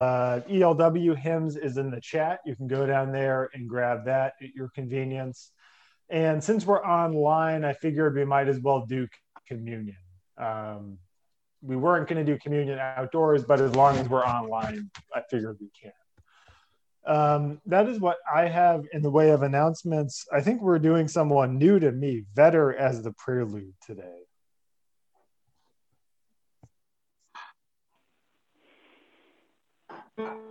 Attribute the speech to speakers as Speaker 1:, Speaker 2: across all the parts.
Speaker 1: uh, ELW hymns is in the chat. You can go down there and grab that at your convenience. And since we're online, I figured we might as well do communion. Um, we weren't going to do communion outdoors, but as long as we're online, I figured we can. Um, that is what I have in the way of announcements. I think we're doing someone new to me, Vetter, as the prelude today. 啊。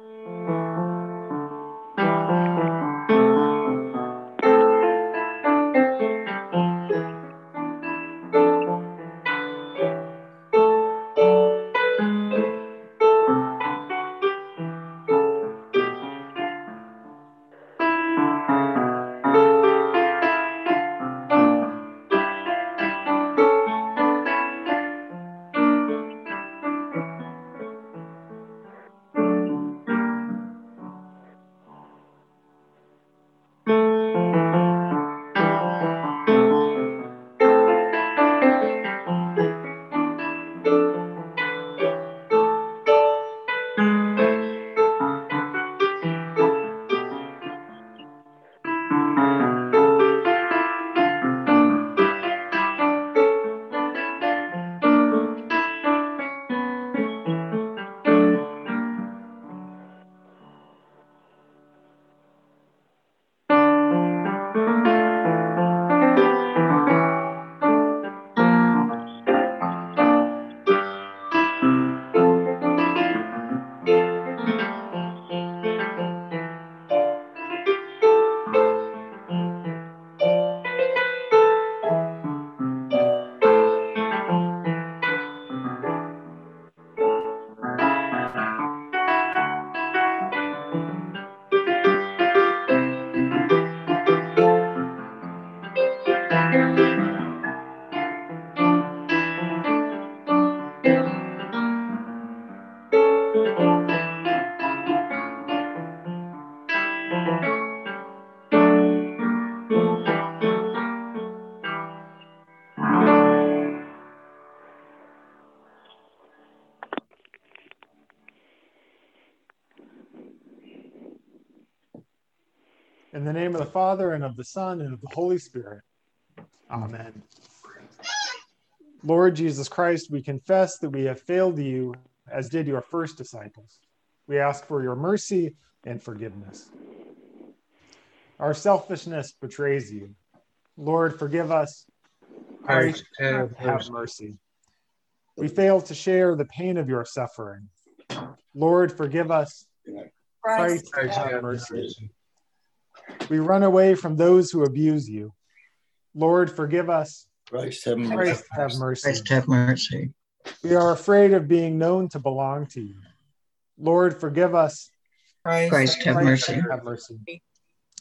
Speaker 1: In the name of the Father, and of the Son, and of the Holy Spirit. Amen. Lord Jesus Christ, we confess that we have failed you, as did your first disciples. We ask for your mercy and forgiveness. Our selfishness betrays you. Lord, forgive us. Christ, have, have mercy. We fail to share the pain of your suffering. Lord, forgive us. Christ, Christ have mercy. We run away from those who abuse you. Lord, forgive us.
Speaker 2: Christ have mercy.
Speaker 1: Christ have mercy.
Speaker 3: Christ have mercy.
Speaker 1: We are afraid of being known to belong to you. Lord, forgive us.
Speaker 3: Christ, Christ have mercy.
Speaker 1: Have mercy.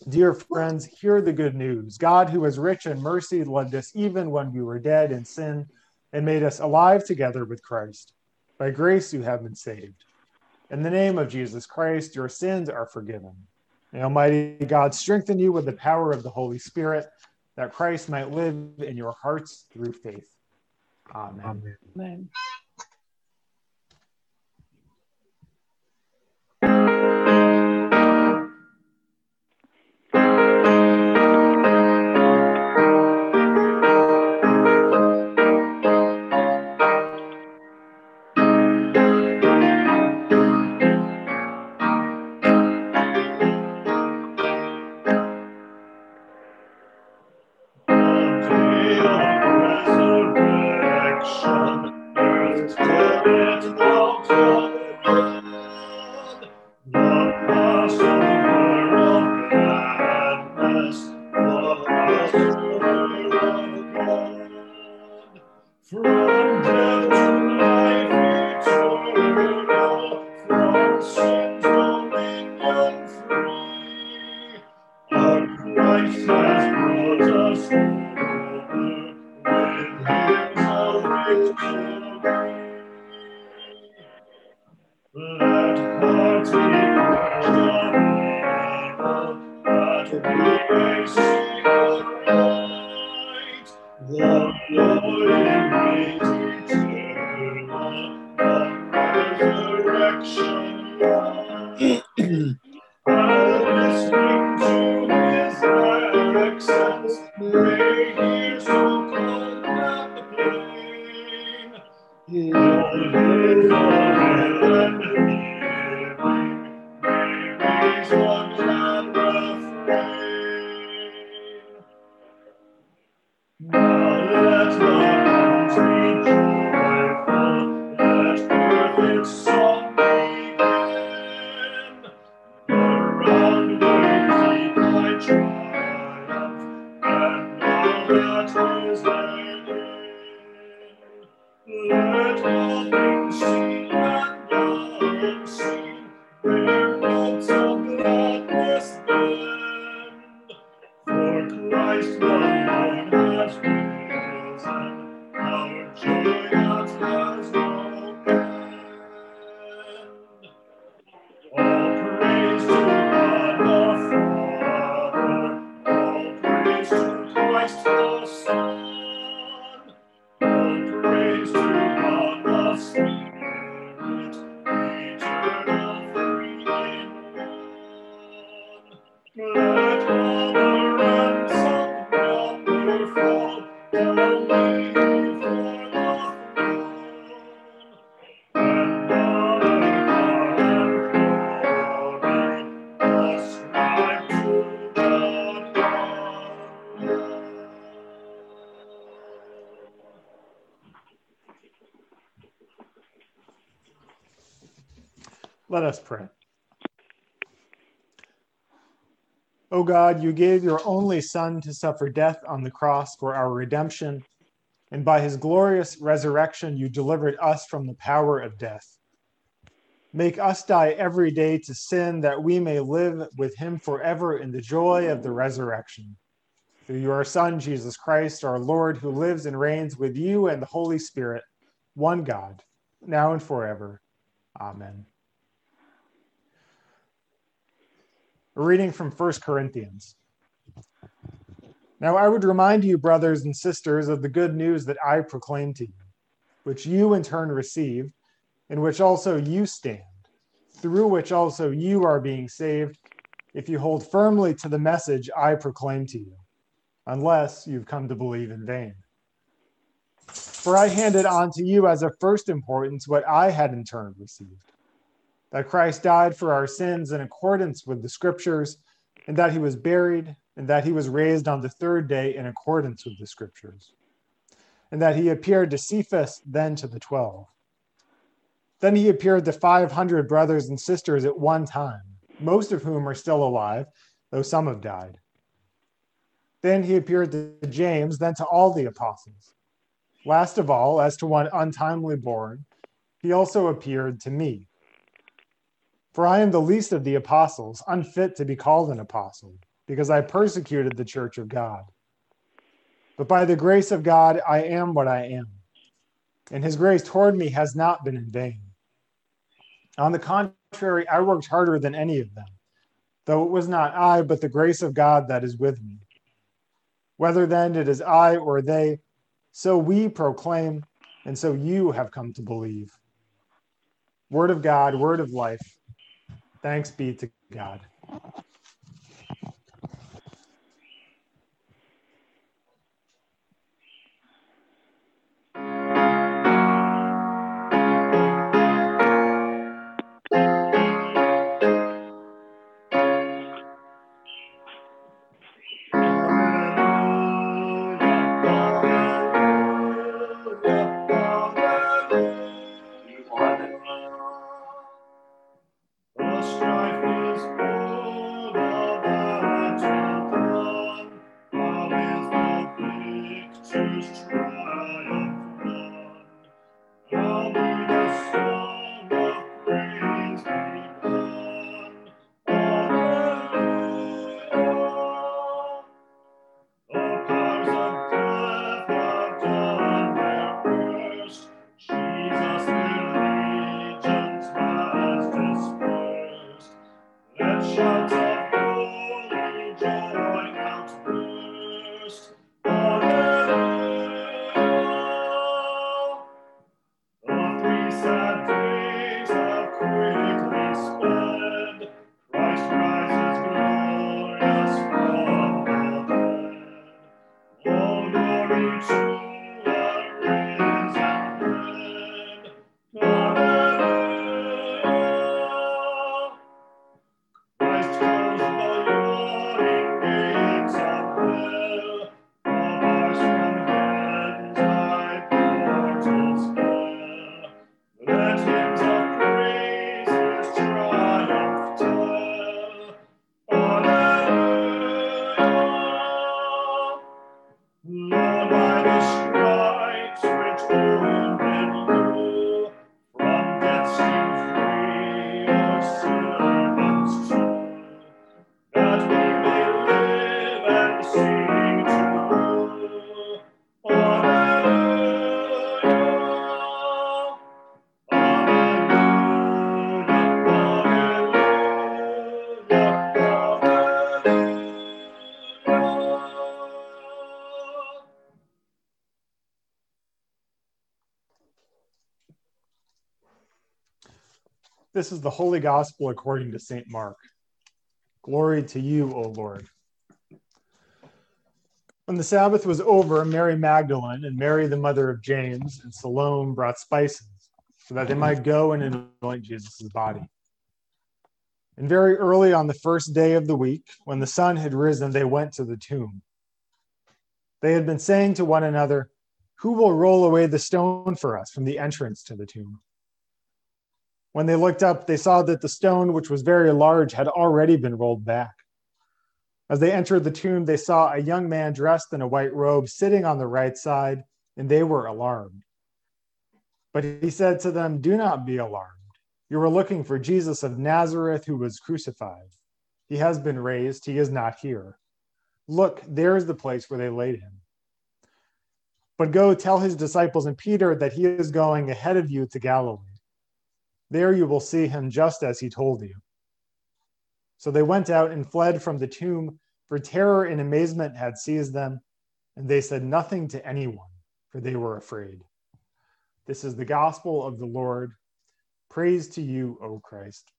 Speaker 1: Dear friends, hear the good news. God, who is rich in mercy, loved us even when we were dead in sin and made us alive together with Christ. By grace, you have been saved. In the name of Jesus Christ, your sins are forgiven. May Almighty God strengthen you with the power of the Holy Spirit, that Christ might live in your hearts through faith. Amen. Amen.
Speaker 4: Let the us pray. O God, you gave your only Son to suffer death on the cross for our redemption, and by his glorious resurrection, you delivered us from the power of death. Make us die every day to sin that we may live with him forever in the joy of the resurrection. Through your Son, Jesus Christ, our Lord, who lives and reigns with you and the Holy Spirit, one God, now and forever. Amen. A reading from 1 Corinthians. Now I would remind you, brothers and sisters, of the good news that I proclaimed to you, which you in turn received, in which also you stand, through which also you are being saved, if you hold firmly to the message I proclaimed to you, unless you've come to believe in vain. For I handed on to you as of first importance what I had in turn received that Christ died for our sins in accordance with the scriptures, and that he was buried, and that he was raised on the third day in accordance with the scriptures, and that he appeared to Cephas, then to the twelve. Then he appeared to 500 brothers and sisters at one time, most of whom are still alive, though some have died. Then he appeared to James, then to all the apostles. Last of all, as to one untimely born, he also appeared to me for I am the least of the apostles, unfit to be called an apostle, because I persecuted the church of God. But by the grace of God, I am what I am. And his grace toward me has not been in vain. On the contrary, I worked harder than any of them, though it was not I, but the grace of God that is with me. Whether then it is I or they, so we proclaim, and so you have come to believe. Word of God, word of life. Thanks be to God.
Speaker 1: This is the Holy Gospel according to St. Mark. Glory to you, O Lord. When the Sabbath was over, Mary Magdalene and Mary, the mother of James, and Salome brought spices so that they might go and anoint Jesus' body. And very early on the first day of the week, when the sun had risen, they went to the tomb. They had been saying to one another, Who will roll away the stone for us from the entrance to the tomb? When they looked up, they saw that the stone, which was very large, had already been rolled back. As they entered the tomb, they saw a young man dressed in a white robe sitting on the right side, and they were alarmed. But he said to them, Do not be alarmed. You are looking for Jesus of Nazareth who was crucified. He has been raised, he is not here. Look, there is the place where they laid him. But go tell his disciples and Peter that he is going ahead of you to Galilee. There you will see him just as he told you. So they went out and fled from the tomb, for terror and amazement had seized them, and they said nothing to anyone, for they were afraid. This is the gospel of the Lord. Praise to you, O Christ.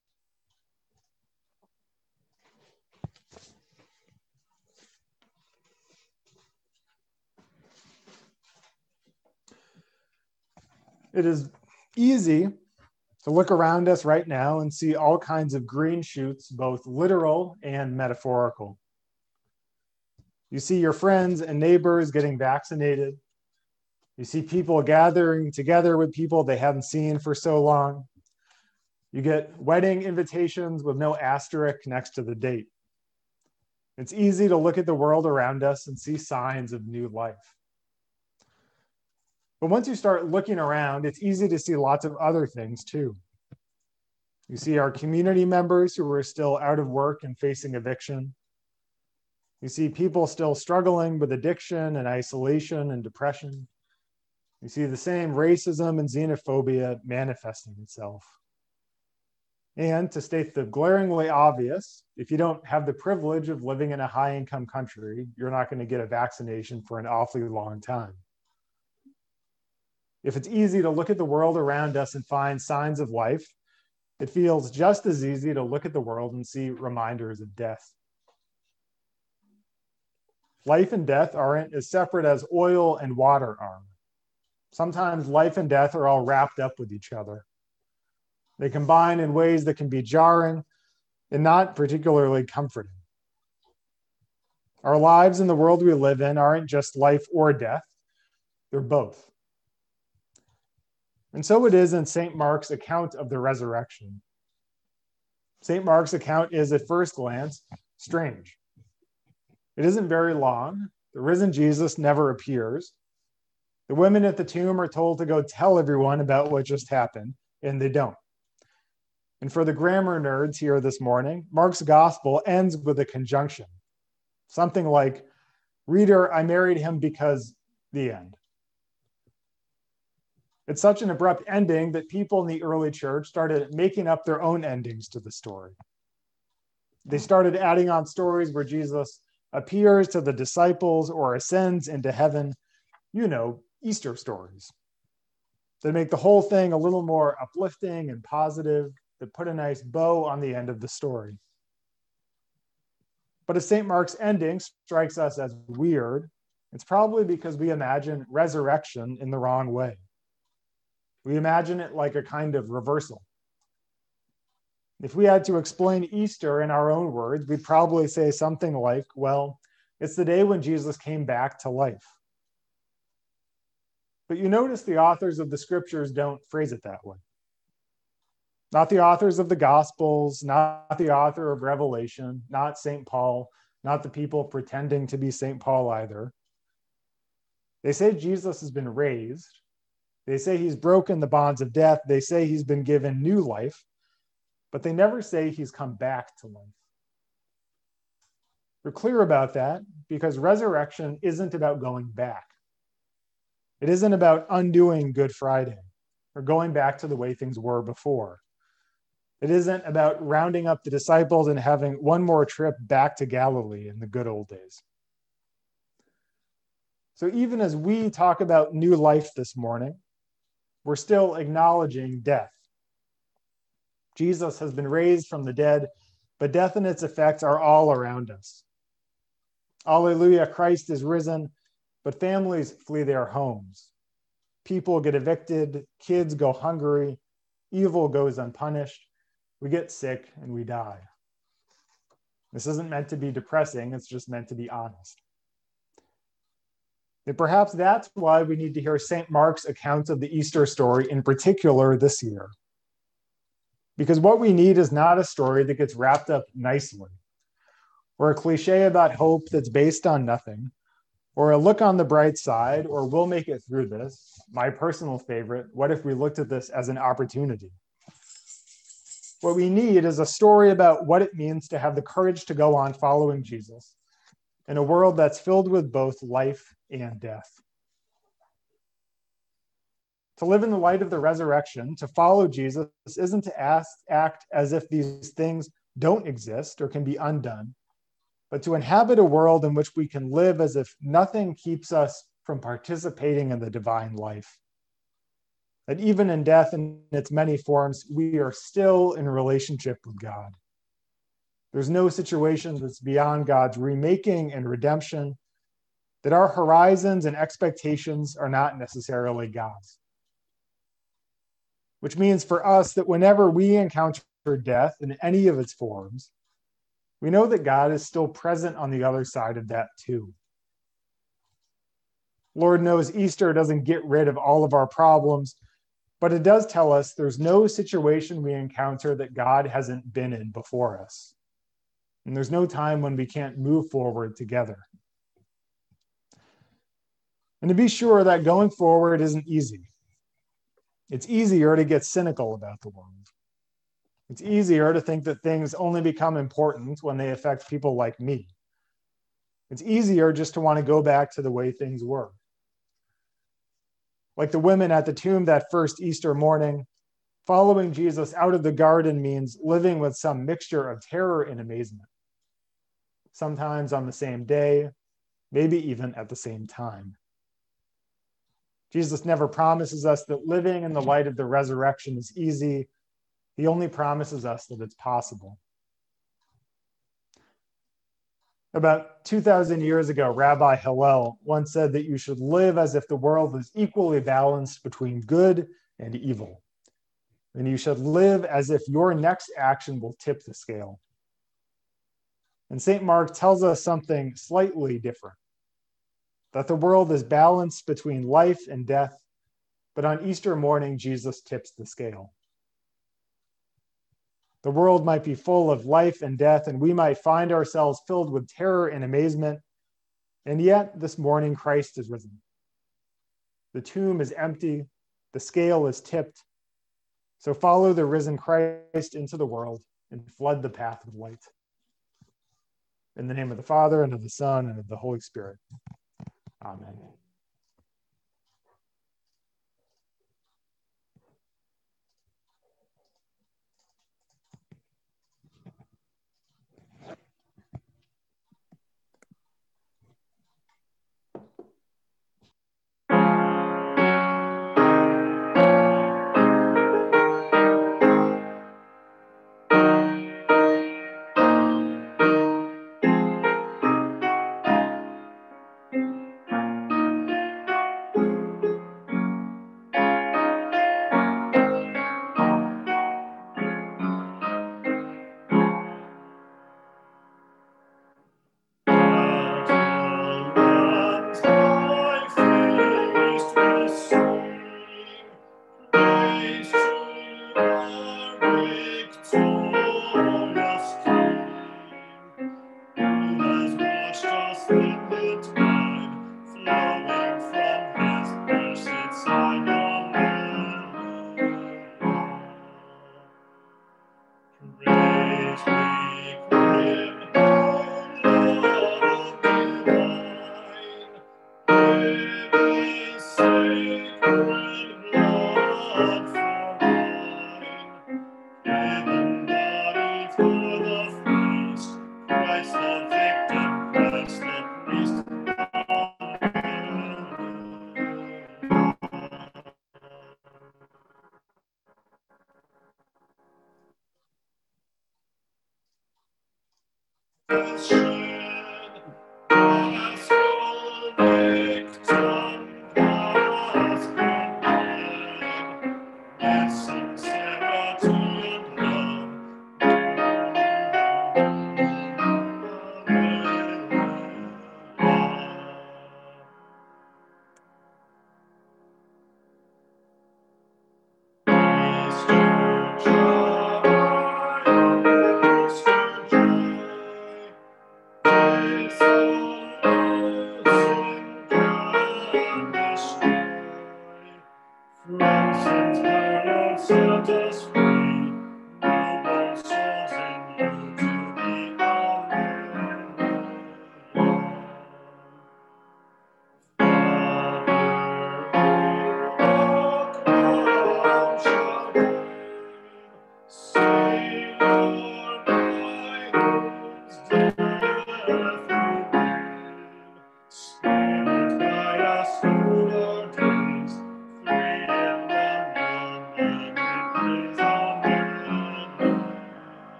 Speaker 1: It is easy to look around us right now and see all kinds of green shoots, both literal and metaphorical. You see your friends and neighbors getting vaccinated. You see people gathering together with people they haven't seen for so long. You get wedding invitations with no asterisk next to the date. It's easy to look at the world around us and see signs of new life. But once you start looking around, it's easy to see lots of other things too. You see our community members who are still out of work and facing eviction. You see people still struggling with addiction and isolation and depression. You see the same racism and xenophobia manifesting itself. And to state the glaringly obvious, if you don't have the privilege of living in a high income country, you're not going to get a vaccination for an awfully long time. If it's easy to look at the world around us and find signs of life, it feels just as easy to look at the world and see reminders of death. Life and death aren't as separate as oil and water are. Sometimes life and death are all wrapped up with each other. They combine in ways that can be jarring and not particularly comforting. Our lives and the world we live in aren't just life or death, they're both. And so it is in St. Mark's account of the resurrection. St. Mark's account is, at first glance, strange. It isn't very long. The risen Jesus never appears. The women at the tomb are told to go tell everyone about what just happened, and they don't. And for the grammar nerds here this morning, Mark's gospel ends with a conjunction, something like, Reader, I married him because the end. It's such an abrupt ending that people in the early church started making up their own endings to the story. They started adding on stories where Jesus appears to the disciples or ascends into heaven, you know, Easter stories. That make the whole thing a little more uplifting and positive, that put a nice bow on the end of the story. But if St. Mark's ending strikes us as weird, it's probably because we imagine resurrection in the wrong way. We imagine it like a kind of reversal. If we had to explain Easter in our own words, we'd probably say something like, well, it's the day when Jesus came back to life. But you notice the authors of the scriptures don't phrase it that way. Not the authors of the Gospels, not the author of Revelation, not St. Paul, not the people pretending to be St. Paul either. They say Jesus has been raised, they say he's broken the bonds of death. They say he's been given new life, but they never say he's come back to life. We're clear about that because resurrection isn't about going back. It isn't about undoing Good Friday or going back to the way things were before. It isn't about rounding up the disciples and having one more trip back to Galilee in the good old days. So, even as we talk about new life this morning, we're still acknowledging death. Jesus has been raised from the dead, but death and its effects are all around us. Alleluia, Christ is risen, but families flee their homes. People get evicted, kids go hungry, evil goes unpunished, we get sick, and we die. This isn't meant to be depressing, it's just meant to be honest. And perhaps that's why we need to hear St. Mark's accounts of the Easter story in particular this year. Because what we need is not a story that gets wrapped up nicely, or a cliche about hope that's based on nothing, or a look on the bright side, or we'll make it through this. My personal favorite, what if we looked at this as an opportunity? What we need is a story about what it means to have the courage to go on following Jesus in a world that's filled with both life and death. To live in the light of the resurrection, to follow Jesus, isn't to ask, act as if these things don't exist or can be undone, but to inhabit a world in which we can live as if nothing keeps us from participating in the divine life. That even in death in its many forms, we are still in relationship with God. There's no situation that's beyond God's remaking and redemption, that our horizons and expectations are not necessarily God's. Which means for us that whenever we encounter death in any of its forms, we know that God is still present on the other side of that too. Lord knows Easter doesn't get rid of all of our problems, but it does tell us there's no situation we encounter that God hasn't been in before us. And there's no time when we can't move forward together. And to be sure that going forward isn't easy. It's easier to get cynical about the world. It's easier to think that things only become important when they affect people like me. It's easier just to want to go back to the way things were. Like the women at the tomb that first Easter morning, following Jesus out of the garden means living with some mixture of terror and amazement sometimes on the same day, maybe even at the same time. Jesus never promises us that living in the mm-hmm. light of the resurrection is easy. He only promises us that it's possible. About 2,000 years ago, Rabbi Hillel once said that you should live as if the world was equally balanced between good and evil. And you should live as if your next action will tip the scale. And St. Mark tells us something slightly different that the world is balanced between life and death, but on Easter morning, Jesus tips the scale. The world might be full of life and death, and we might find ourselves filled with terror and amazement. And yet, this morning, Christ is risen. The tomb is empty, the scale is tipped. So follow the risen Christ into the world and flood the path with light. In the name of the Father, and of the Son, and of the Holy Spirit. Amen.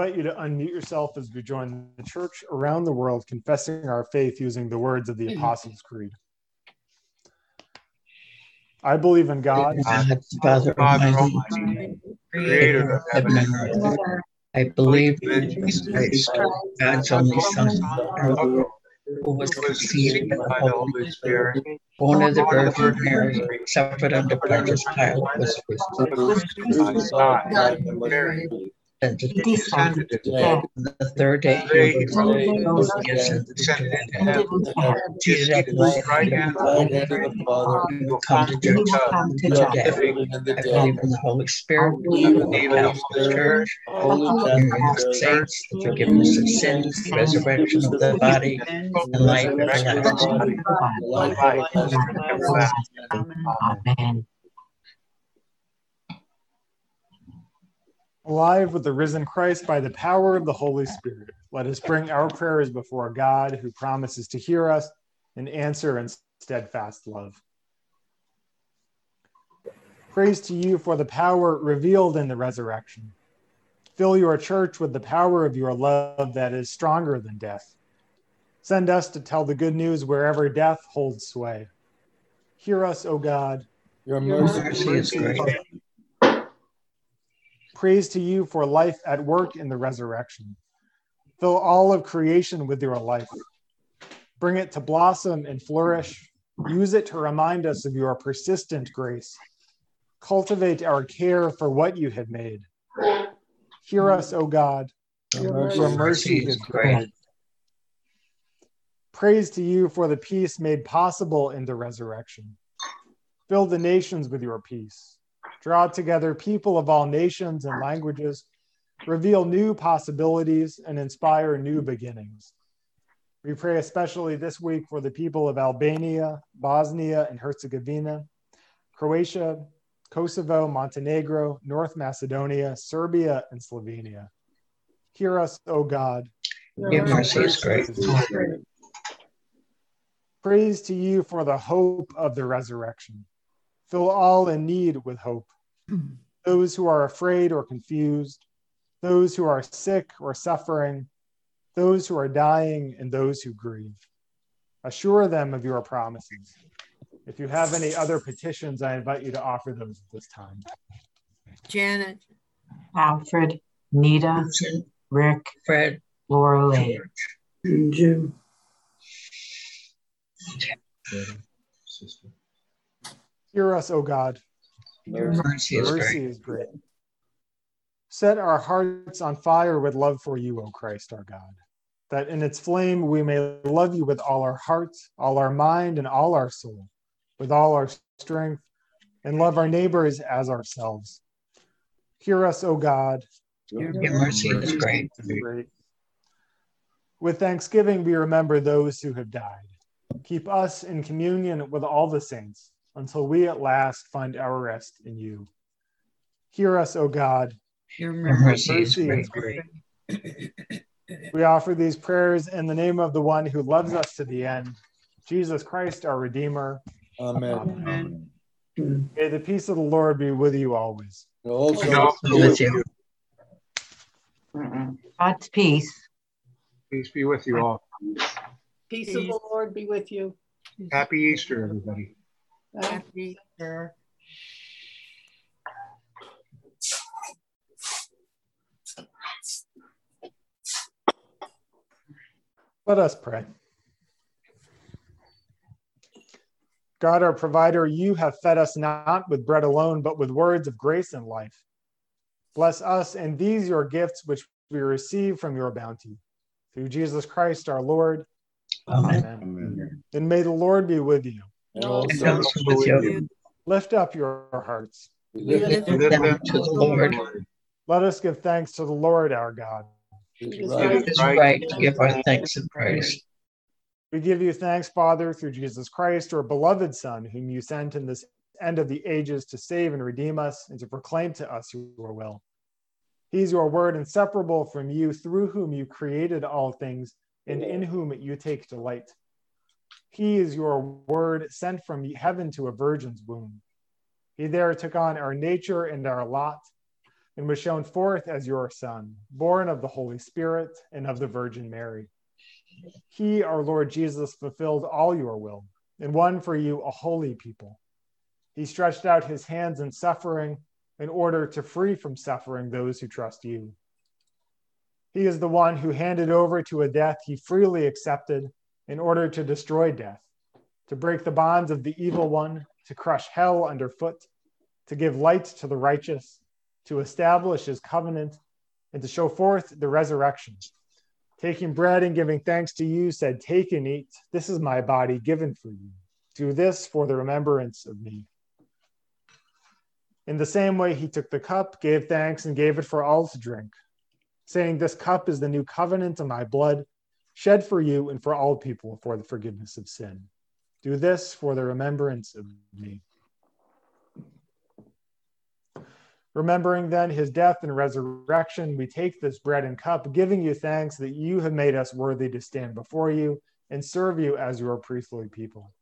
Speaker 1: Invite you to unmute yourself as we join the church around the world confessing our faith using the words of the mm-hmm. Apostles' Creed. I believe in God,
Speaker 3: God, Father Almighty, creator of heaven and earth. I believe in Jesus Christ, God's only Son, who was conceived by the Holy Spirit, born of the Virgin Mary, suffered under Pontius Pilate, was crucified. And descended death. The third day he rose seated at the right hand of the Father, he will come to judge the dead. I believe in the Holy Spirit, the Catholic Church, saints, the forgiveness of sins, the resurrection of the body, and life everlasting.
Speaker 2: Amen.
Speaker 1: Alive with the risen Christ by the power of the Holy Spirit. Let us bring our prayers before God, who promises to hear us and answer in steadfast love. Praise to you for the power revealed in the resurrection. Fill your church with the power of your love that is stronger than death. Send us to tell the good news wherever death holds sway. Hear us, O God.
Speaker 3: Your mercy is great.
Speaker 1: Praise to you for life at work in the resurrection. Fill all of creation with your life. Bring it to blossom and flourish. Use it to remind us of your persistent grace. Cultivate our care for what you have made. Hear us, O God.
Speaker 3: Your mercy, is great.
Speaker 1: Praise to you for the peace made possible in the resurrection. Fill the nations with your peace draw together people of all nations and languages, reveal new possibilities, and inspire new beginnings. We pray especially this week for the people of Albania, Bosnia and Herzegovina, Croatia, Kosovo, Montenegro, North Macedonia, Serbia, and Slovenia. Hear us, O God.
Speaker 3: Your mercy is great.
Speaker 1: Praise to you for the hope of the resurrection. Fill all in need with hope. Those who are afraid or confused, those who are sick or suffering, those who are dying, and those who grieve. Assure them of your promises. If you have any other petitions, I invite you to offer those at this time.
Speaker 5: Janet,
Speaker 2: Alfred, Nita, Rick,
Speaker 3: Fred,
Speaker 2: Laura Lee.
Speaker 6: Jim.
Speaker 1: Hear us, O God.
Speaker 3: Your mercy is
Speaker 1: Mercy
Speaker 3: great.
Speaker 1: is great. Set our hearts on fire with love for you, O Christ, our God, that in its flame we may love you with all our heart, all our mind, and all our soul, with all our strength, and love our neighbors as ourselves. Hear us, O God.
Speaker 3: Your mercy is great.
Speaker 1: Great. With thanksgiving, we remember those who have died. Keep us in communion with all the saints until we at last find our rest in you. Hear us, O God.
Speaker 3: Your mercy is
Speaker 1: Mercy
Speaker 3: great.
Speaker 1: is great. We offer these prayers in the name of the one who loves us to the end, Jesus Christ, our Redeemer.
Speaker 6: Amen.
Speaker 1: Amen. May the peace of the Lord be with you always.
Speaker 6: And also
Speaker 3: And also with you.
Speaker 2: God's peace.
Speaker 7: Peace be with you all.
Speaker 8: Peace of the Lord be with you.
Speaker 7: Happy Easter, everybody.
Speaker 5: Happy oh. Easter.
Speaker 1: Let us pray. God, our provider, you have fed us not with bread alone, but with words of grace and life. Bless us and these your gifts, which we receive from your bounty. Through Jesus Christ our Lord.
Speaker 3: Amen.
Speaker 1: Amen. Then may the Lord be with you.
Speaker 6: And
Speaker 3: And
Speaker 6: also
Speaker 3: also with you.
Speaker 1: Lift up your hearts.
Speaker 6: we lift
Speaker 3: Lift them to the Lord.
Speaker 1: Let us give thanks to the Lord our God.
Speaker 6: it
Speaker 3: It
Speaker 6: right.
Speaker 3: right to give our thanks and praise.
Speaker 1: We give you thanks, Father, through Jesus Christ, your beloved Son, whom you sent in this end of the ages to save and redeem us and to proclaim to us your will. He is your word inseparable from you, through whom you created all things and in whom you take delight. He is your word sent from heaven to a virgin's womb. He there took on our nature and our lot and was shown forth as your Son, born of the Holy Spirit and of the Virgin Mary. He, our Lord Jesus, fulfilled all your will and won for you a holy people. He stretched out his hands in suffering in order to free from suffering those who trust you. He is the one who handed over to a death he freely accepted in order to destroy death, to break the bonds of the evil one, to crush hell underfoot, to give light to the righteous, to establish his covenant, and to show forth the resurrection. Taking bread and giving thanks to you, said, Take and eat. This is my body given for you. Do this for the remembrance of me. In the same way, he took the cup, gave thanks, and gave it for all to drink, saying, This cup is the new covenant of my blood, shed for you and for all people for the forgiveness of sin. Do this for the remembrance of me. Remembering then his death and resurrection, we take this bread and cup, giving you thanks that you have made us worthy to stand before you and serve you as your priestly people.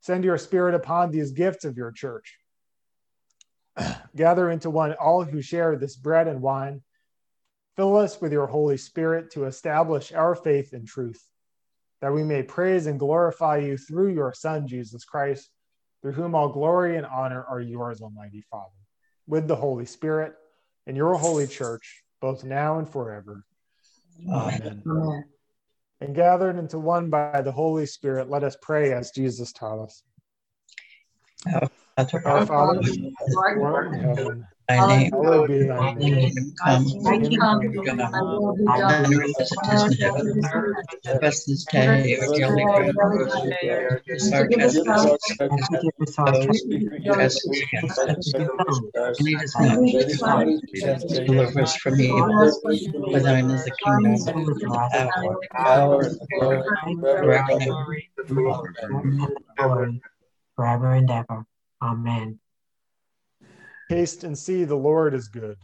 Speaker 1: Send your spirit upon these gifts of your church. Gather into one all who share this bread and wine. Fill us with your Holy Spirit to establish our faith in truth, that we may praise and glorify you through your Son, Jesus Christ, through whom all glory and honor are yours, Almighty Father with the Holy Spirit and your holy church, both now and forever. Amen.
Speaker 2: Amen.
Speaker 1: And gathered into one by the Holy Spirit, let us pray as Jesus taught us. Our Father,
Speaker 8: Lord,
Speaker 1: who art in heaven,
Speaker 3: thy name,
Speaker 1: hallowed be thy
Speaker 3: thy
Speaker 1: name.
Speaker 3: kingdom come,
Speaker 8: thy
Speaker 1: Kingdom
Speaker 8: kingdom
Speaker 1: come,
Speaker 8: come, thy will be
Speaker 3: on
Speaker 8: done.
Speaker 3: earth as it is in heaven. Give us this day our daily bread. Forgive us our trespasses,
Speaker 2: And forgive us our
Speaker 3: those
Speaker 2: trespasses.
Speaker 3: who trespass against us. And lead us not
Speaker 2: And
Speaker 3: into
Speaker 2: lead us not into
Speaker 3: temptation, deliver us from evil. For thine is the kingdom, the power,
Speaker 6: Power, glory,
Speaker 3: forever and
Speaker 6: forever.
Speaker 3: ever.
Speaker 2: and glory forever and ever. Amen.
Speaker 1: Taste and see the Lord is good.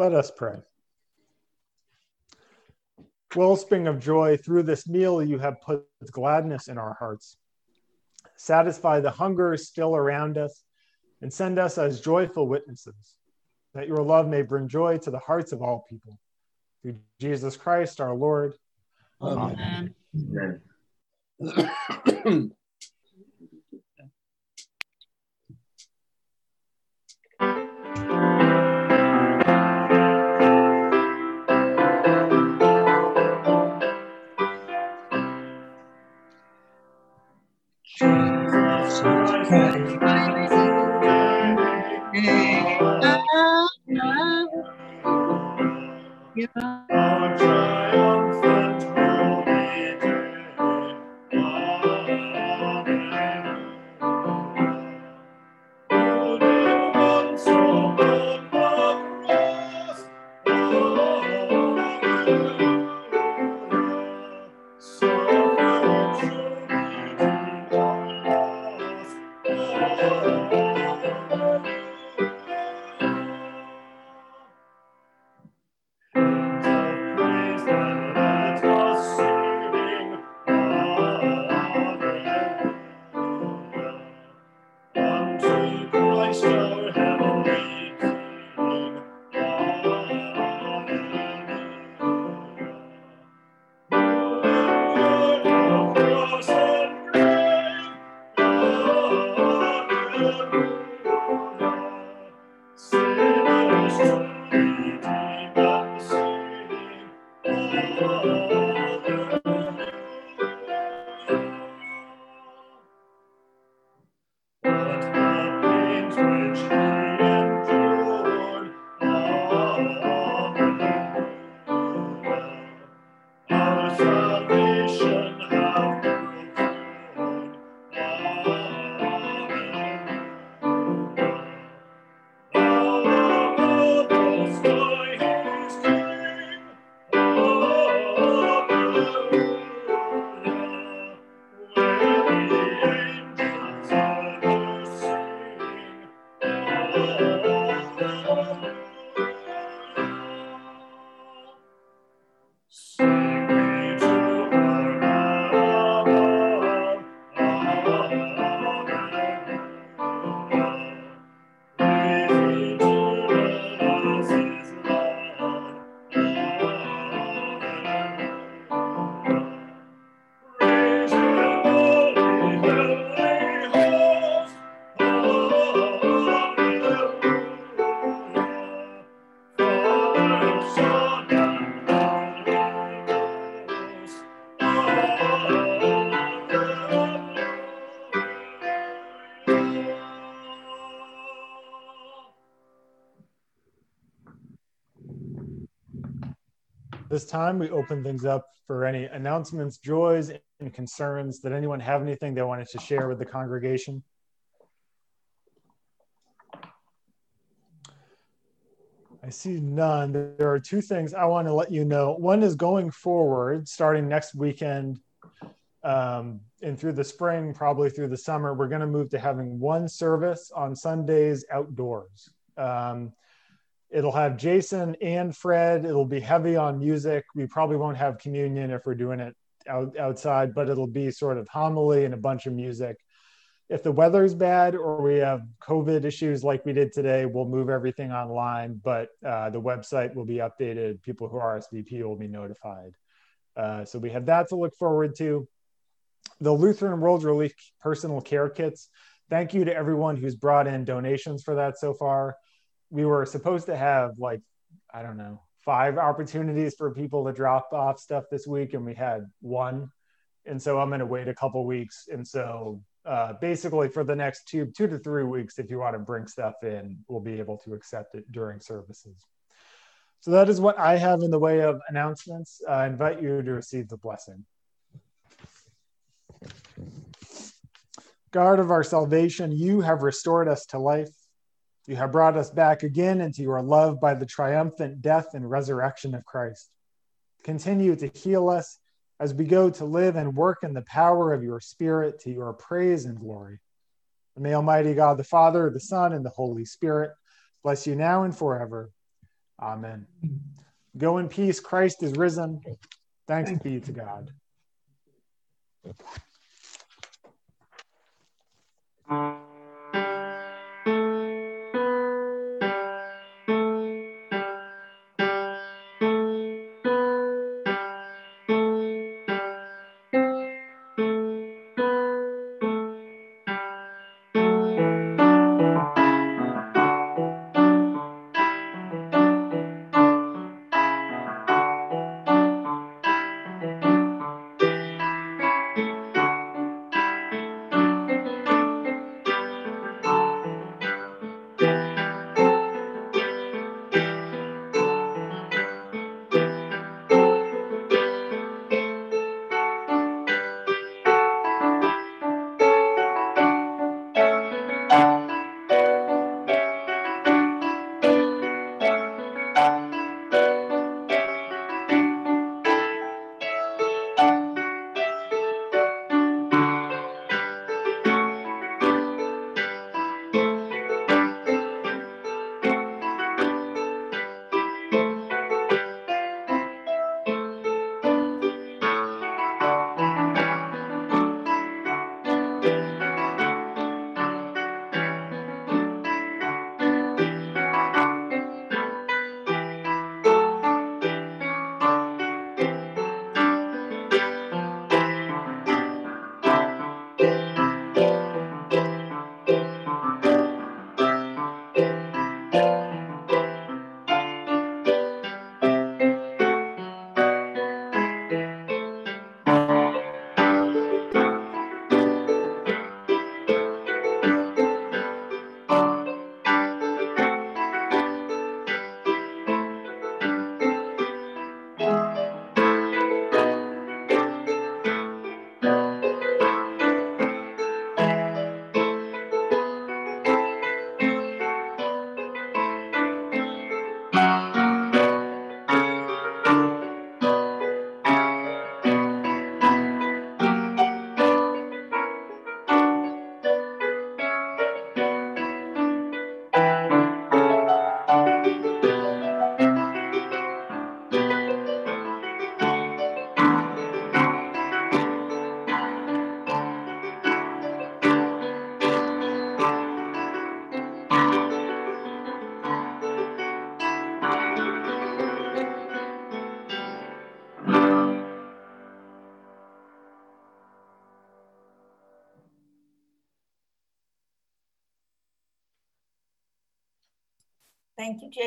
Speaker 1: Let us pray. Wellspring of joy, through this meal you have put gladness in our hearts. Satisfy the hunger still around us and send us as joyful witnesses, that your love may bring joy to the hearts of all people. Through Jesus Christ our Lord.
Speaker 6: Amen.
Speaker 3: Jesus Christ.
Speaker 1: This time we open things up for any announcements, joys, and concerns. Did anyone have anything they wanted to share with the congregation? I see none. There are two things I want to let you know. One is going forward, starting next weekend um, and through the spring, probably through the summer, we're going to move to having one service on Sundays outdoors. Um, it'll have Jason and Fred. It'll be heavy on music. We probably won't have communion if we're doing it out, outside, but it'll be sort of homily and a bunch of music. If the weather's bad or we have COVID issues like we did today, we'll move everything online, but uh, the website will be updated. People who RSVP will be notified. Uh, so we have that to look forward to. The Lutheran World Relief personal care kits. Thank you to everyone who's brought in donations for that so far. We were supposed to have like, I don't know, five opportunities for people to drop off stuff this week, and we had one. And so I'm going to wait a couple weeks. And so uh, basically, for the next two two to three weeks, if you want to bring stuff in, we'll be able to accept it during services. So that is what I have in the way of announcements. I invite you to receive the blessing. God of our salvation, you have restored us to life. You have brought us back again into your love by the triumphant death and resurrection of Christ. Continue to heal us as we go to live and work in the power of your Spirit to your praise and glory. And may Almighty God, the Father, the Son, and the Holy Spirit bless you now and forever. Amen. Go in peace. Christ is risen. Thanks be to God.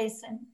Speaker 4: Thank you,